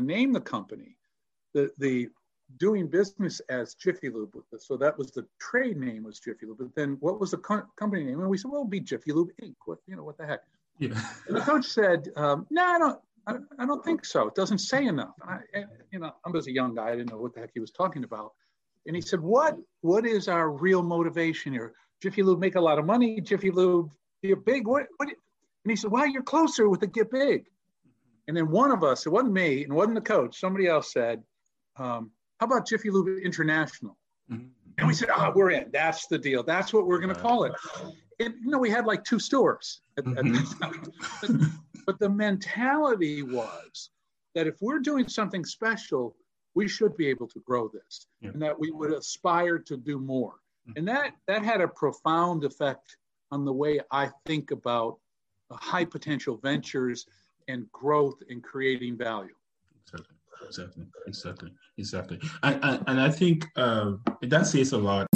named the company, the the doing business as Jiffy Lube. So that was the trade name was Jiffy Lube. But then what was the co- company name? And we said, well, it'll be Jiffy Lube Inc. What you know what the heck? Yeah. And the coach said, um, no, I don't. I, I, don't think so. It doesn't say enough. And I, and, you know, I was a young guy. I didn't know what the heck he was talking about. And he said, "What? What is our real motivation here? Jiffy Lube make a lot of money. Jiffy Lube get big. What? What?" And he said, "Well, you're closer with the get big." And then one of us, it wasn't me, and it wasn't the coach. Somebody else said, um, "How about Jiffy Lube International?" Mm-hmm. And we said, "Ah, oh, we're in. That's the deal. That's what we're going to call it." And you know, we had like two stores at, mm-hmm. at but, but the mentality was that if we're doing something special, we should be able to grow this, yeah. and that we would aspire to do more. Mm-hmm. And that that had a profound effect on the way I think about high potential ventures and growth in creating value. Exactly, exactly, exactly, exactly. And, and, and I think uh, that says a lot.